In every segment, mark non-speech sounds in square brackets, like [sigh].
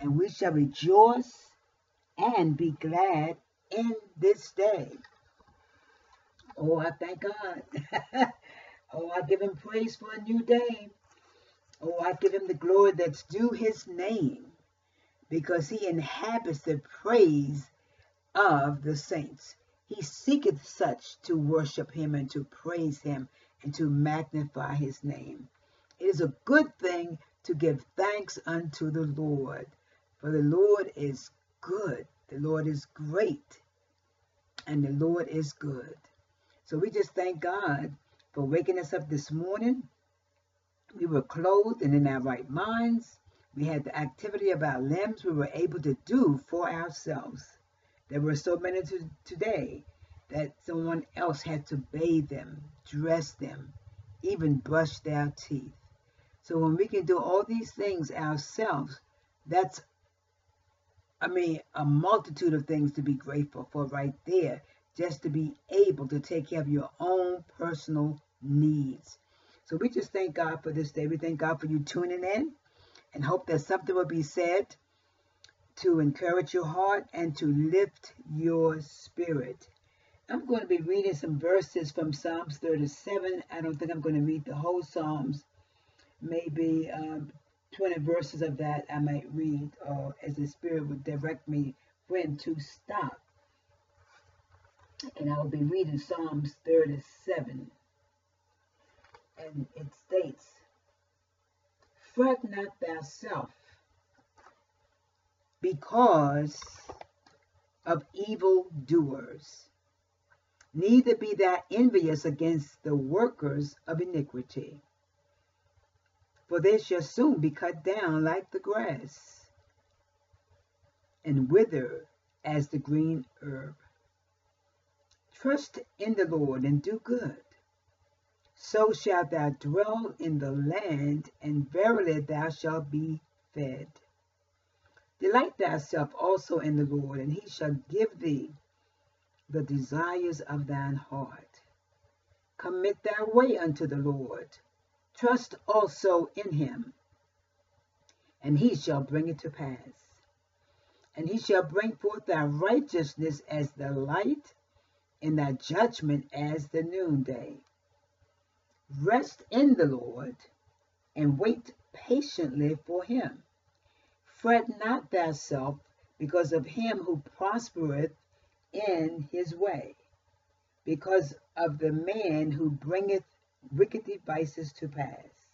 and we shall rejoice and be glad in this day. Oh, I thank God. [laughs] oh, I give him praise for a new day. Oh, I give him the glory that's due his name because he inhabits the praise of the saints. He seeketh such to worship him and to praise him and to magnify his name. It is a good thing to give thanks unto the Lord, for the Lord is good, the Lord is great, and the Lord is good. So we just thank God for waking us up this morning. We were clothed and in our right minds. We had the activity of our limbs we were able to do for ourselves. There were so many to, today that someone else had to bathe them, dress them, even brush their teeth. So when we can do all these things ourselves, that's, I mean, a multitude of things to be grateful for right there, just to be able to take care of your own personal needs. So we just thank God for this day. We thank God for you tuning in and hope that something will be said to encourage your heart and to lift your spirit. I'm going to be reading some verses from Psalms 37. I don't think I'm going to read the whole Psalms. Maybe um, 20 verses of that I might read uh, as the Spirit would direct me when to stop. And I will be reading Psalms 37. And it states, Fret not thyself because of evil doers, neither be thou envious against the workers of iniquity, for they shall soon be cut down like the grass, and wither as the green herb. Trust in the Lord and do good. So shalt thou dwell in the land, and verily thou shalt be fed. Delight thyself also in the Lord, and he shall give thee the desires of thine heart. Commit thy way unto the Lord. Trust also in him, and he shall bring it to pass. And he shall bring forth thy righteousness as the light, and thy judgment as the noonday. Rest in the Lord, and wait patiently for him. Fret not thyself because of him who prospereth in his way, because of the man who bringeth wicked devices to pass.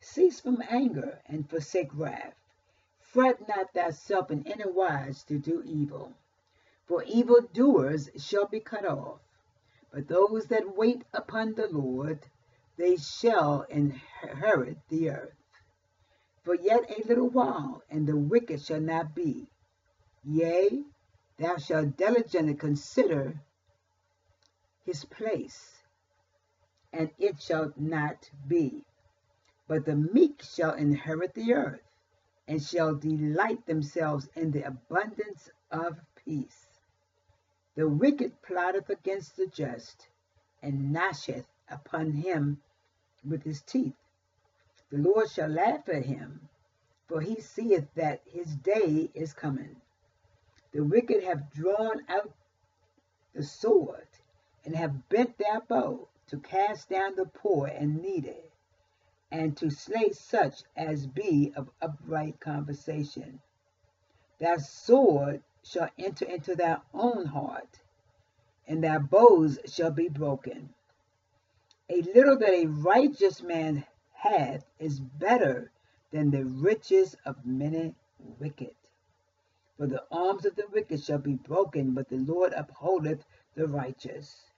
Cease from anger and forsake wrath. Fret not thyself in any wise to do evil, for evil doers shall be cut off. But those that wait upon the Lord, they shall inherit the earth. For yet a little while, and the wicked shall not be. Yea, thou shalt diligently consider his place, and it shall not be. But the meek shall inherit the earth, and shall delight themselves in the abundance of peace. The wicked plotteth against the just, and gnasheth upon him with his teeth. The Lord shall laugh at him, for he seeth that his day is coming. The wicked have drawn out the sword, and have bent their bow to cast down the poor and needy, and to slay such as be of upright conversation. Thy sword shall enter into thy own heart, and thy bows shall be broken. A little that a righteous man hath is better than the riches of many wicked. For the arms of the wicked shall be broken, but the Lord upholdeth the righteous.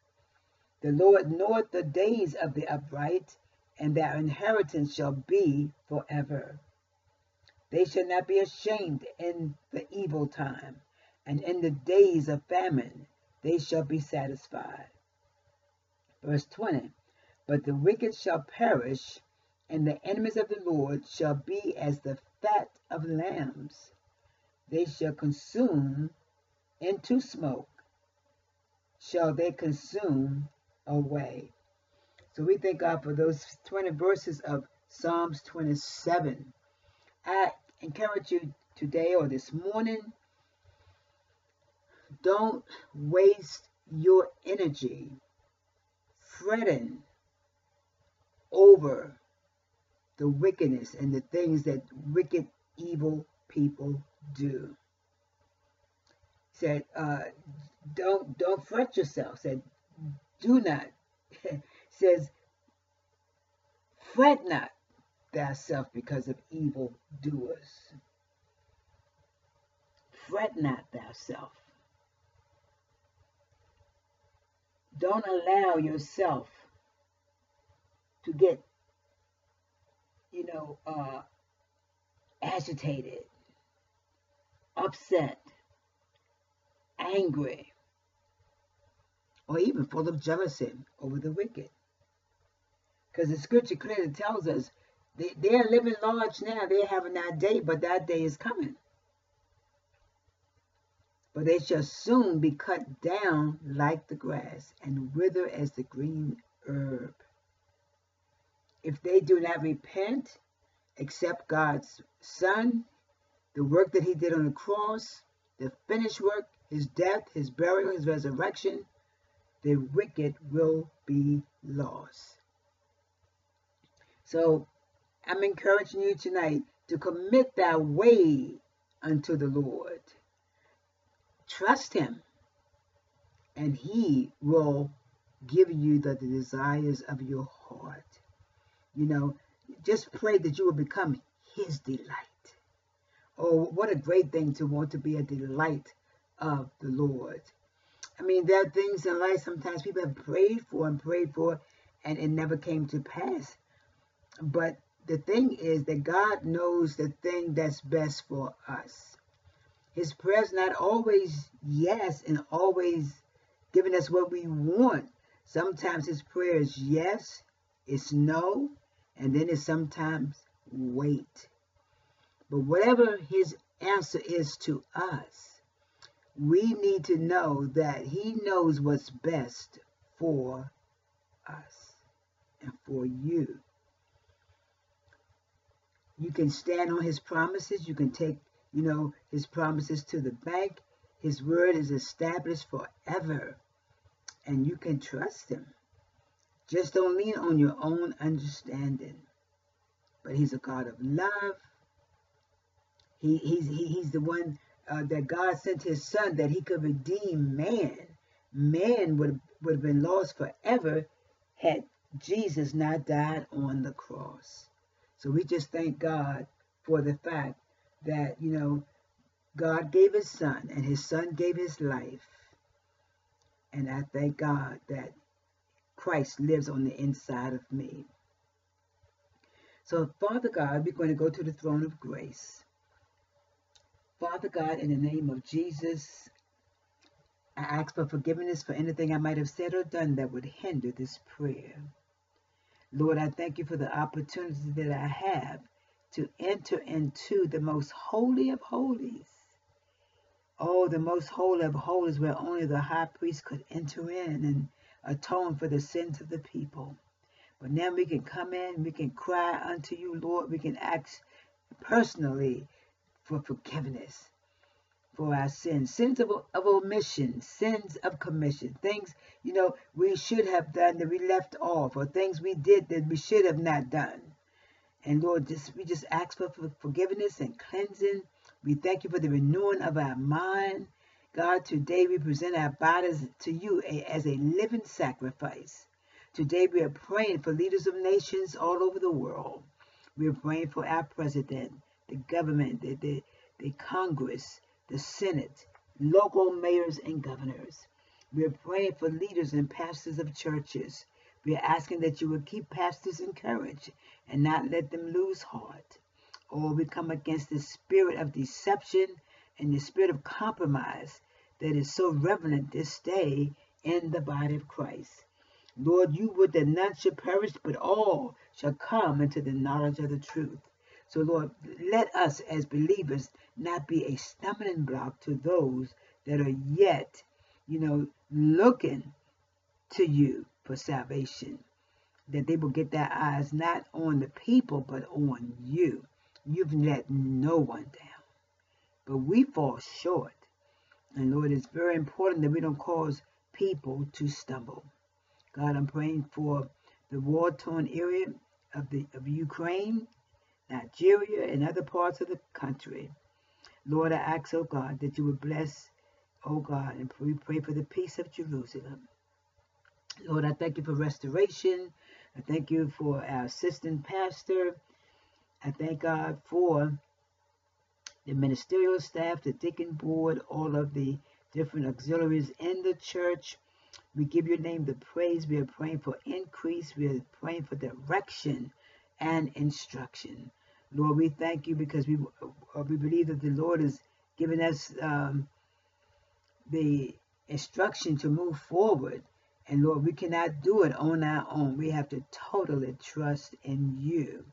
The Lord knoweth the days of the upright, and their inheritance shall be forever. They shall not be ashamed in the evil time, and in the days of famine they shall be satisfied. Verse 20 But the wicked shall perish, and the enemies of the Lord shall be as the fat of lambs. They shall consume into smoke, shall they consume away. So we thank God for those 20 verses of Psalms 27. I encourage you today or this morning, don't waste your energy fretting over the wickedness and the things that wicked, evil people do. Said, uh, don't don't fret yourself. Said, do not. [laughs] says, fret not thyself because of evil doers. Fret not thyself. Don't allow yourself to get, you know, uh, agitated, upset, angry, or even full of jealousy over the wicked. Because the scripture clearly tells us they, they're living large now. They're having that day, but that day is coming. But they shall soon be cut down like the grass and wither as the green herb. If they do not repent, accept God's Son, the work that he did on the cross, the finished work, his death, his burial, his resurrection, the wicked will be lost. So I'm encouraging you tonight to commit thy way unto the Lord. Trust him, and he will give you the desires of your heart. You know, just pray that you will become his delight. Oh, what a great thing to want to be a delight of the Lord. I mean, there are things in life sometimes people have prayed for and prayed for, and it never came to pass. But the thing is that God knows the thing that's best for us. His prayer's not always yes and always giving us what we want. Sometimes his prayer is yes, it's no, and then it's sometimes wait. But whatever his answer is to us, we need to know that he knows what's best for us and for you. You can stand on his promises. You can take, you know, his promises to the bank. His word is established forever. And you can trust him. Just don't lean on your own understanding. But he's a God of love. He, he's, he, he's the one uh, that God sent his son that he could redeem man. Man would, would have been lost forever had Jesus not died on the cross. So we just thank God for the fact that, you know, God gave his son and his son gave his life. And I thank God that Christ lives on the inside of me. So, Father God, we're going to go to the throne of grace. Father God, in the name of Jesus, I ask for forgiveness for anything I might have said or done that would hinder this prayer. Lord, I thank you for the opportunity that I have to enter into the most holy of holies. Oh, the most holy of holies where only the high priest could enter in and atone for the sins of the people. But now we can come in, we can cry unto you, Lord. We can ask personally for forgiveness for our sins, sins of, of omission, sins of commission, things, you know, we should have done that we left off, or things we did that we should have not done. And Lord, just we just ask for, for forgiveness and cleansing. We thank you for the renewing of our mind. God, today we present our bodies to you as a living sacrifice. Today we are praying for leaders of nations all over the world. We are praying for our president, the government, the, the, the Congress, the Senate, local mayors and governors. We're praying for leaders and pastors of churches. We're asking that you would keep pastors encouraged and not let them lose heart. Or we come against the spirit of deception and the spirit of compromise that is so prevalent this day in the body of Christ. Lord, you would that none should perish, but all shall come into the knowledge of the truth. So, Lord, let us as believers not be a stumbling block to those that are yet, you know, looking to you for salvation. That they will get their eyes not on the people, but on you. You've let no one down. But we fall short. And Lord, it's very important that we don't cause people to stumble. God, I'm praying for the war-torn area of the of Ukraine, Nigeria, and other parts of the country. Lord, I ask, oh God, that you would bless, oh God, and we pray for the peace of Jerusalem. Lord, I thank you for restoration. I thank you for our assistant pastor. I thank God for the ministerial staff, the deacon board, all of the different auxiliaries in the church. We give your name the praise. We are praying for increase. We are praying for direction and instruction. Lord, we thank you because we uh, we believe that the Lord has given us um, the instruction to move forward. And Lord, we cannot do it on our own. We have to totally trust in you.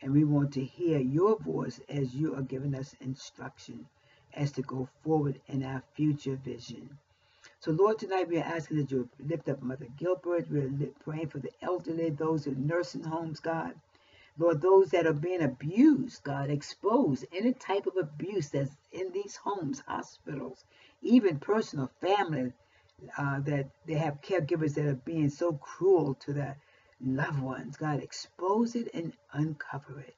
And we want to hear your voice as you are giving us instruction as to go forward in our future vision. So, Lord, tonight we are asking that you lift up Mother Gilbert. We're praying for the elderly, those in nursing homes, God. Lord, those that are being abused, God, exposed any type of abuse that's in these homes, hospitals, even personal family, uh, that they have caregivers that are being so cruel to their loved ones. God, expose it and uncover it.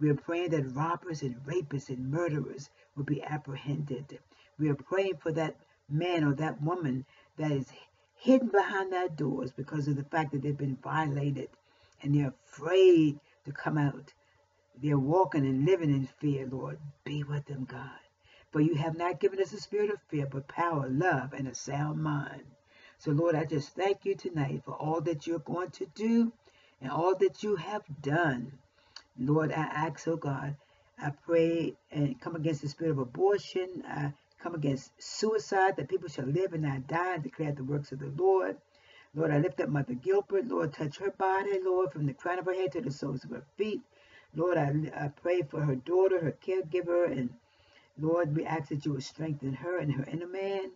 We are praying that robbers and rapists and murderers will be apprehended. We are praying for that man or that woman that is hidden behind their doors because of the fact that they've been violated and they're afraid to come out. They're walking and living in fear, Lord. Be with them, God. For you have not given us a spirit of fear, but power, love, and a sound mind. So, Lord, I just thank you tonight for all that you're going to do and all that you have done. Lord, I ask, oh God, I pray and come against the spirit of abortion. I come against suicide, that people shall live and not die and declare the works of the Lord. Lord, I lift up Mother Gilbert. Lord, touch her body, Lord, from the crown of her head to the soles of her feet. Lord, I, I pray for her daughter, her caregiver, and Lord, we ask that you would strengthen her and her inner man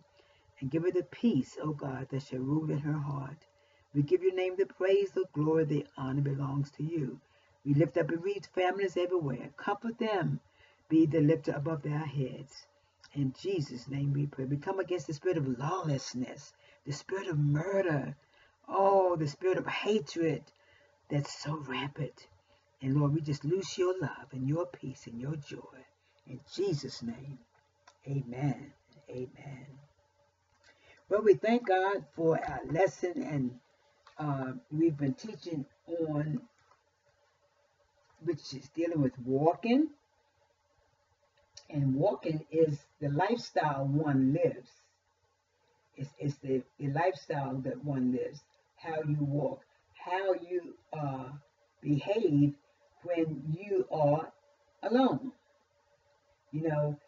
and give her the peace, O God, that shall rule in her heart. We give your name the praise, the glory, the honor belongs to you. We lift up bereaved families everywhere. Comfort them. Be the lifter above their heads. In Jesus' name we pray. We come against the spirit of lawlessness, the spirit of murder, oh, the spirit of hatred that's so rampant. And Lord, we just loose your love and your peace and your joy. In Jesus' name, amen. Amen. Well, we thank God for our lesson, and uh, we've been teaching on which is dealing with walking. And walking is the lifestyle one lives. It's, it's the, the lifestyle that one lives, how you walk, how you uh, behave when you are alone. You know,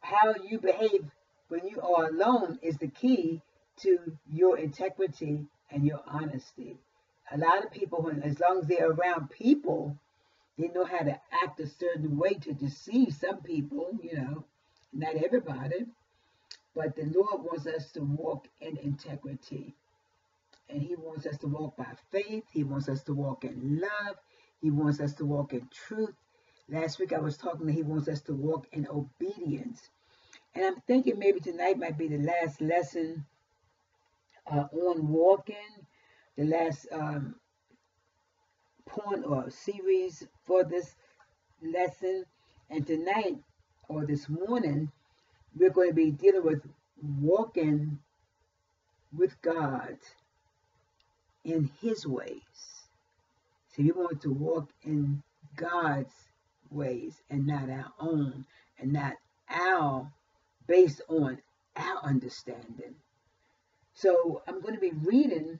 how you behave when you are alone is the key to your integrity and your honesty. A lot of people, when as long as they're around people, they know how to act a certain way to deceive some people, you know, not everybody. But the Lord wants us to walk in integrity. And He wants us to walk by faith. He wants us to walk in love. He wants us to walk in truth. Last week I was talking that He wants us to walk in obedience. And I'm thinking maybe tonight might be the last lesson uh, on walking, the last um, point or series for this lesson. And tonight or this morning, we're going to be dealing with walking with God in His ways. So we want to walk in God's ways and not our own and not our based on our understanding. So I'm going to be reading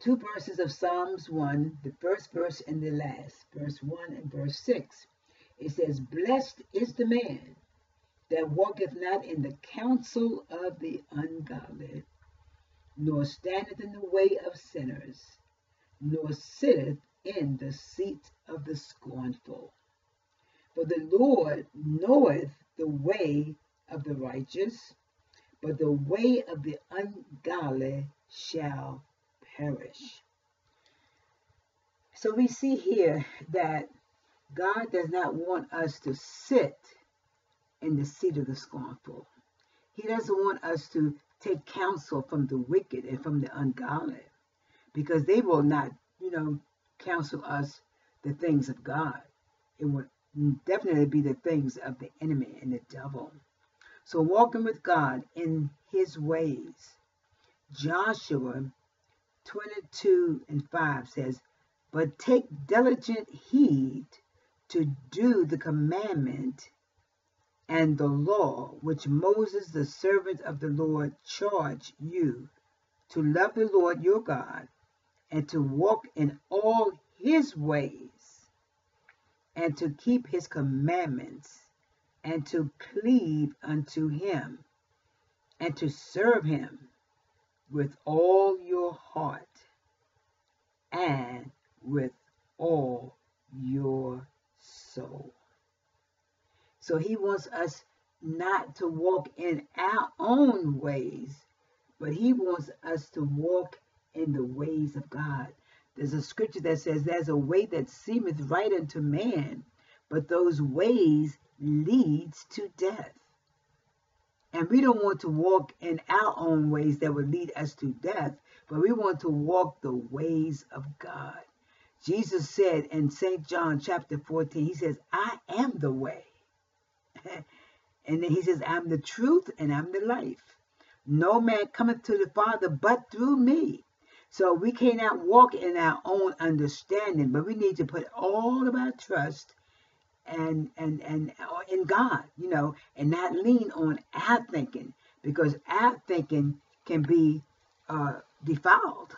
two verses of Psalms 1, the first verse and the last, verse 1 and verse 6. It says, Blessed is the man that walketh not in the counsel of the ungodly, nor standeth in the way of sinners, nor sitteth in the seat of the scornful. For the Lord knoweth the way of the righteous, but the way of the ungodly shall perish. So we see here that God does not want us to sit in the seat of the scornful. He doesn't want us to take counsel from the wicked and from the ungodly because they will not, you know, counsel us the things of God. It would definitely be the things of the enemy and the devil. So walking with God in his ways. Joshua 22 and 5 says, But take diligent heed to do the commandment and the law which Moses, the servant of the Lord, charged you to love the Lord your God and to walk in all his ways and to keep his commandments and to cleave unto him and to serve him with all your heart and with all your soul. So he wants us not to walk in our own ways, but he wants us to walk in the ways of God. There's a scripture that says, There's a way that seemeth right unto man, but those ways leads to death. And we don't want to walk in our own ways that would lead us to death, but we want to walk the ways of God. Jesus said in St. John chapter 14, He says, I am the way. And then he says, I'm the truth and I'm the life. No man cometh to the Father but through me. So we cannot walk in our own understanding, but we need to put all of our trust and and and uh, in God, you know, and not lean on our thinking because our thinking can be uh, defiled,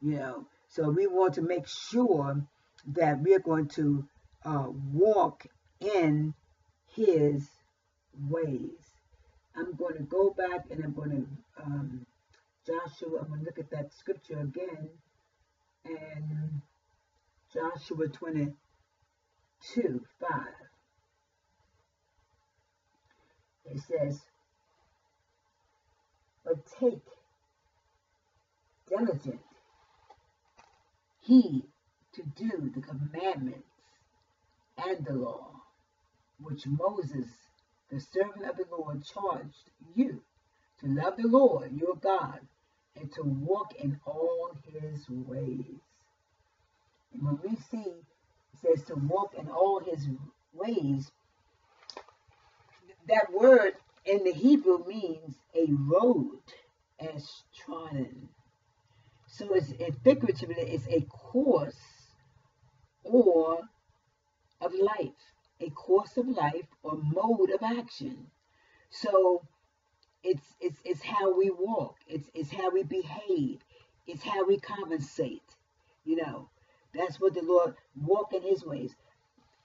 you know. So we want to make sure that we're going to uh, walk in his ways. I'm going to go back and I'm going to, um, Joshua, I'm going to look at that scripture again. And Joshua 22, 5. It says, But take diligent heed to do the commandments and the law which Moses, the servant of the Lord, charged you to love the Lord your God and to walk in all his ways. And when we see, it says to walk in all his ways, that word in the Hebrew means a road as trodden. So it's figuratively, it's a course or of life a course of life or mode of action. So it's it's it's how we walk, it's it's how we behave, it's how we compensate. You know, that's what the Lord walk in his ways.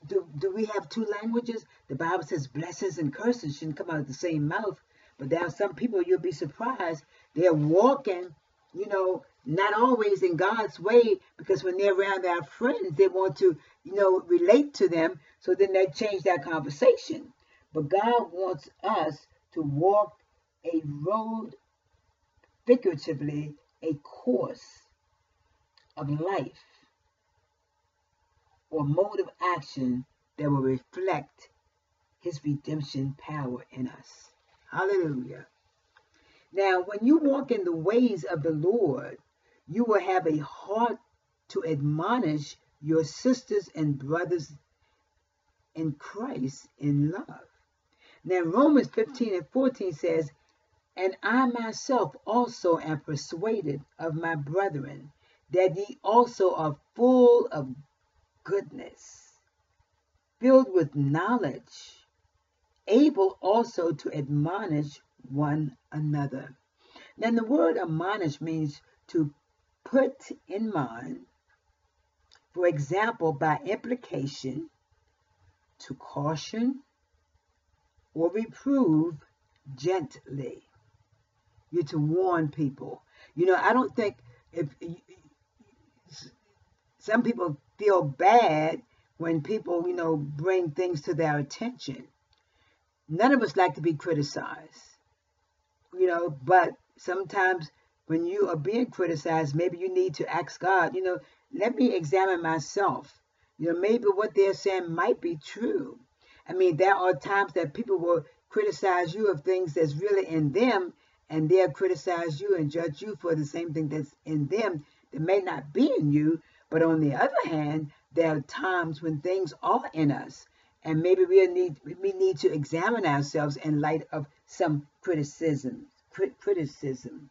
Do, do we have two languages? The Bible says blessings and curses shouldn't come out of the same mouth. But there are some people you'll be surprised. They're walking, you know, not always in God's way because when they're around their friends, they want to, you know, relate to them. So then they change that conversation. But God wants us to walk a road, figuratively, a course of life or mode of action that will reflect his redemption power in us. Hallelujah. Now, when you walk in the ways of the Lord, you will have a heart to admonish your sisters and brothers in Christ in love. Now, Romans 15 and 14 says, And I myself also am persuaded of my brethren that ye also are full of goodness, filled with knowledge, able also to admonish one another. Now, the word admonish means to put in mind, for example, by implication, to caution or reprove gently. You're to warn people. You know, I don't think if some people feel bad when people, you know, bring things to their attention. None of us like to be criticized, you know, but sometimes when you are being criticized, maybe you need to ask God, you know, let me examine myself. You know, maybe what they're saying might be true. I mean, there are times that people will criticize you of things that's really in them, and they'll criticize you and judge you for the same thing that's in them that may not be in you. But on the other hand, there are times when things are in us, and maybe we need we need to examine ourselves in light of some criticism. Crit- criticism.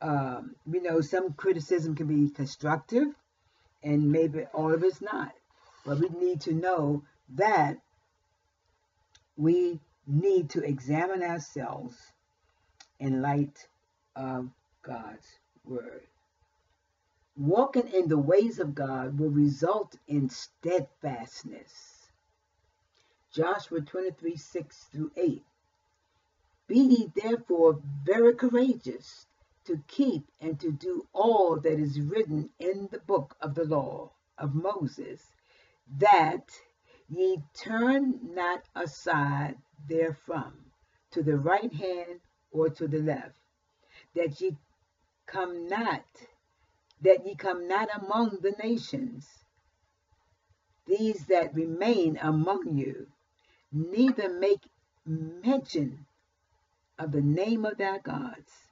Um, we know some criticism can be constructive, and maybe all of it's not. But we need to know that we need to examine ourselves in light of God's word. Walking in the ways of God will result in steadfastness. Joshua 23 6 through 8. Be ye therefore very courageous to keep and to do all that is written in the book of the law of Moses, that ye turn not aside therefrom to the right hand or to the left, that ye come not, that ye come not among the nations, these that remain among you, neither make mention of the name of their gods,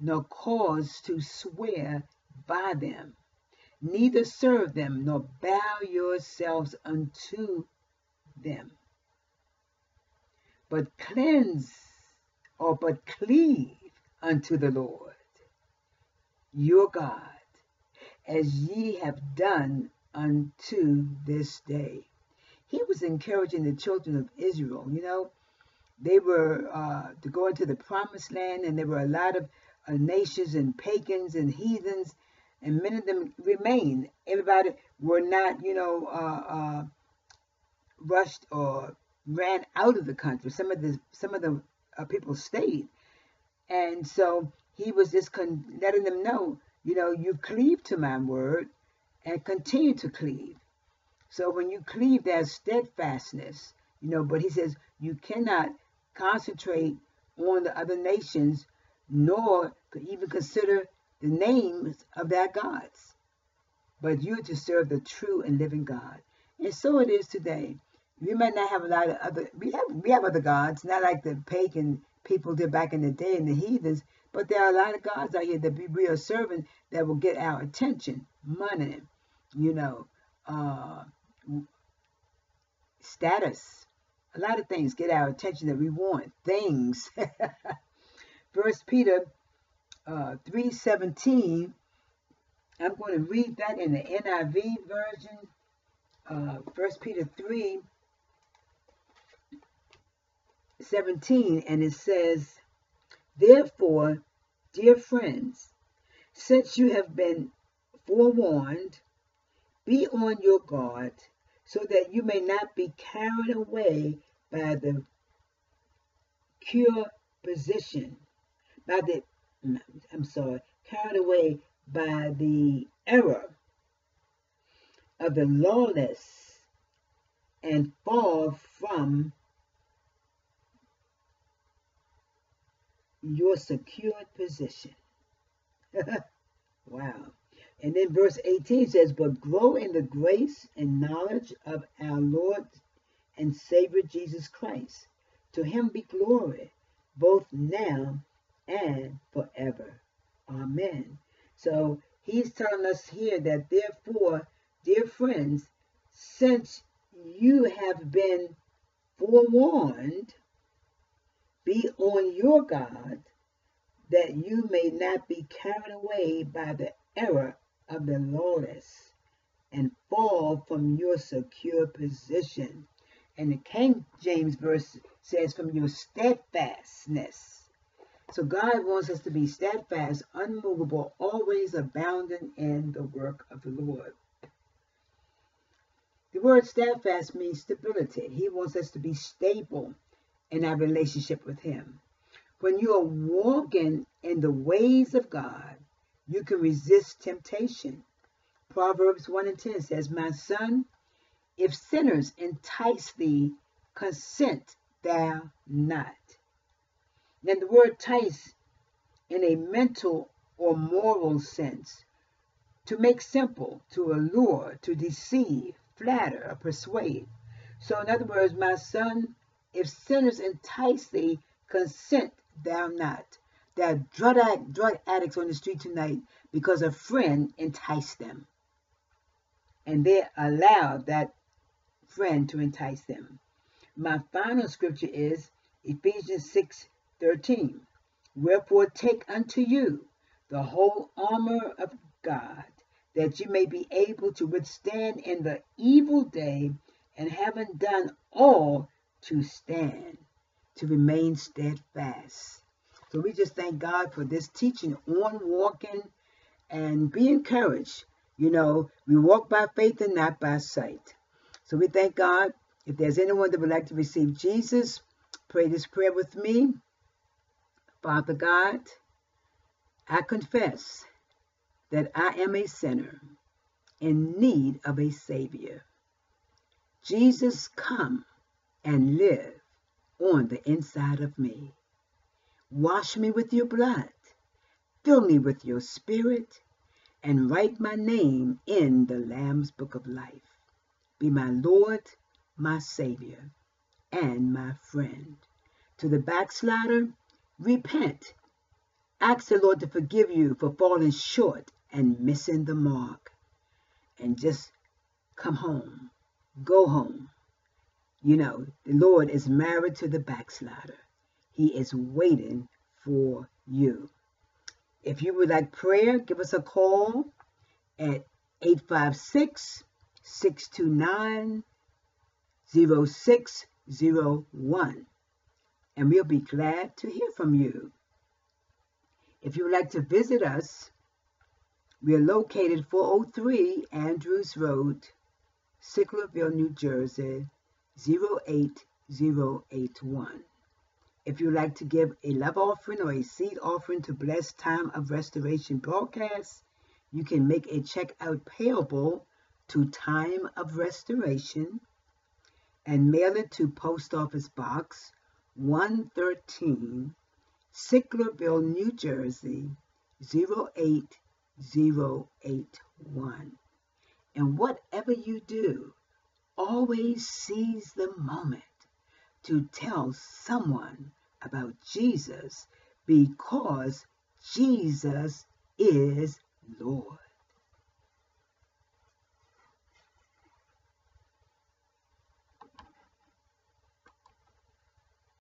nor cause to swear by them, neither serve them, nor bow yourselves unto them, but cleanse or but cleave unto the Lord your God, as ye have done unto this day. He was encouraging the children of Israel. You know, they were uh, to go into the promised land, and there were a lot of nations and pagans and heathens, and many of them remained. Everybody were not, you know, uh, uh rushed or ran out of the country. Some of the some of the uh, people stayed, and so he was just con- letting them know, you know, you cleave to my word and continue to cleave. So when you cleave, there's steadfastness, you know. But he says you cannot concentrate on the other nations, nor could even consider the names of their gods. But you to serve the true and living God. And so it is today. We might not have a lot of other we have we have other gods, not like the pagan people did back in the day and the heathens, but there are a lot of gods out here that we are serving that will get our attention, money, you know, uh, status, a lot of things get our attention that we want. Things. [laughs] First Peter uh, 3.17, I'm going to read that in the NIV version. Uh, First Peter 3, 17, and it says, Therefore, dear friends, since you have been forewarned, be on your guard, so that you may not be carried away by the pure position, by the, mm, I'm sorry, carried away by the error of the lawless and fall from your secured position. [laughs] wow. And then verse 18 says, But grow in the grace and knowledge of our Lord and Savior Jesus Christ. To him be glory, both now and forever. Amen. So he's telling us here that therefore, dear friends, since you have been forewarned, be on your guard that you may not be carried away by the error of the lawless and fall from your secure position. And the King James verse says, from your steadfastness. So God wants us to be steadfast, unmovable, always abounding in the work of the Lord. The word steadfast means stability. He wants us to be stable in our relationship with Him. When you are walking in the ways of God, you can resist temptation. Proverbs 1 and 10 says, My son, if sinners entice thee, consent thou not. Then the word entice in a mental or moral sense, to make simple, to allure, to deceive, flatter, or persuade. So, in other words, my son, if sinners entice thee, consent thou not. There are drug, drug addicts on the street tonight because a friend enticed them. And they allowed that friend to entice them. My final scripture is Ephesians 6 13. Wherefore take unto you the whole armor of God, that you may be able to withstand in the evil day, and having done all to stand, to remain steadfast. So we just thank God for this teaching on walking and be encouraged. You know, we walk by faith and not by sight. So we thank God. If there's anyone that would like to receive Jesus, pray this prayer with me. Father God, I confess that I am a sinner in need of a Savior. Jesus, come and live on the inside of me. Wash me with your blood, fill me with your spirit, and write my name in the Lamb's Book of Life. Be my Lord, my Savior, and my friend. To the backslider, Repent. Ask the Lord to forgive you for falling short and missing the mark. And just come home. Go home. You know, the Lord is married to the backslider. He is waiting for you. If you would like prayer, give us a call at 856 629 0601 and we'll be glad to hear from you. If you would like to visit us, we are located 403 Andrews Road, Sicklerville, New Jersey, 08081. If you'd like to give a love offering or a seed offering to Blessed Time of Restoration broadcast, you can make a check out payable to Time of Restoration and mail it to Post Office Box 113, Sicklerville, New Jersey, 08081. And whatever you do, always seize the moment to tell someone about Jesus because Jesus is Lord.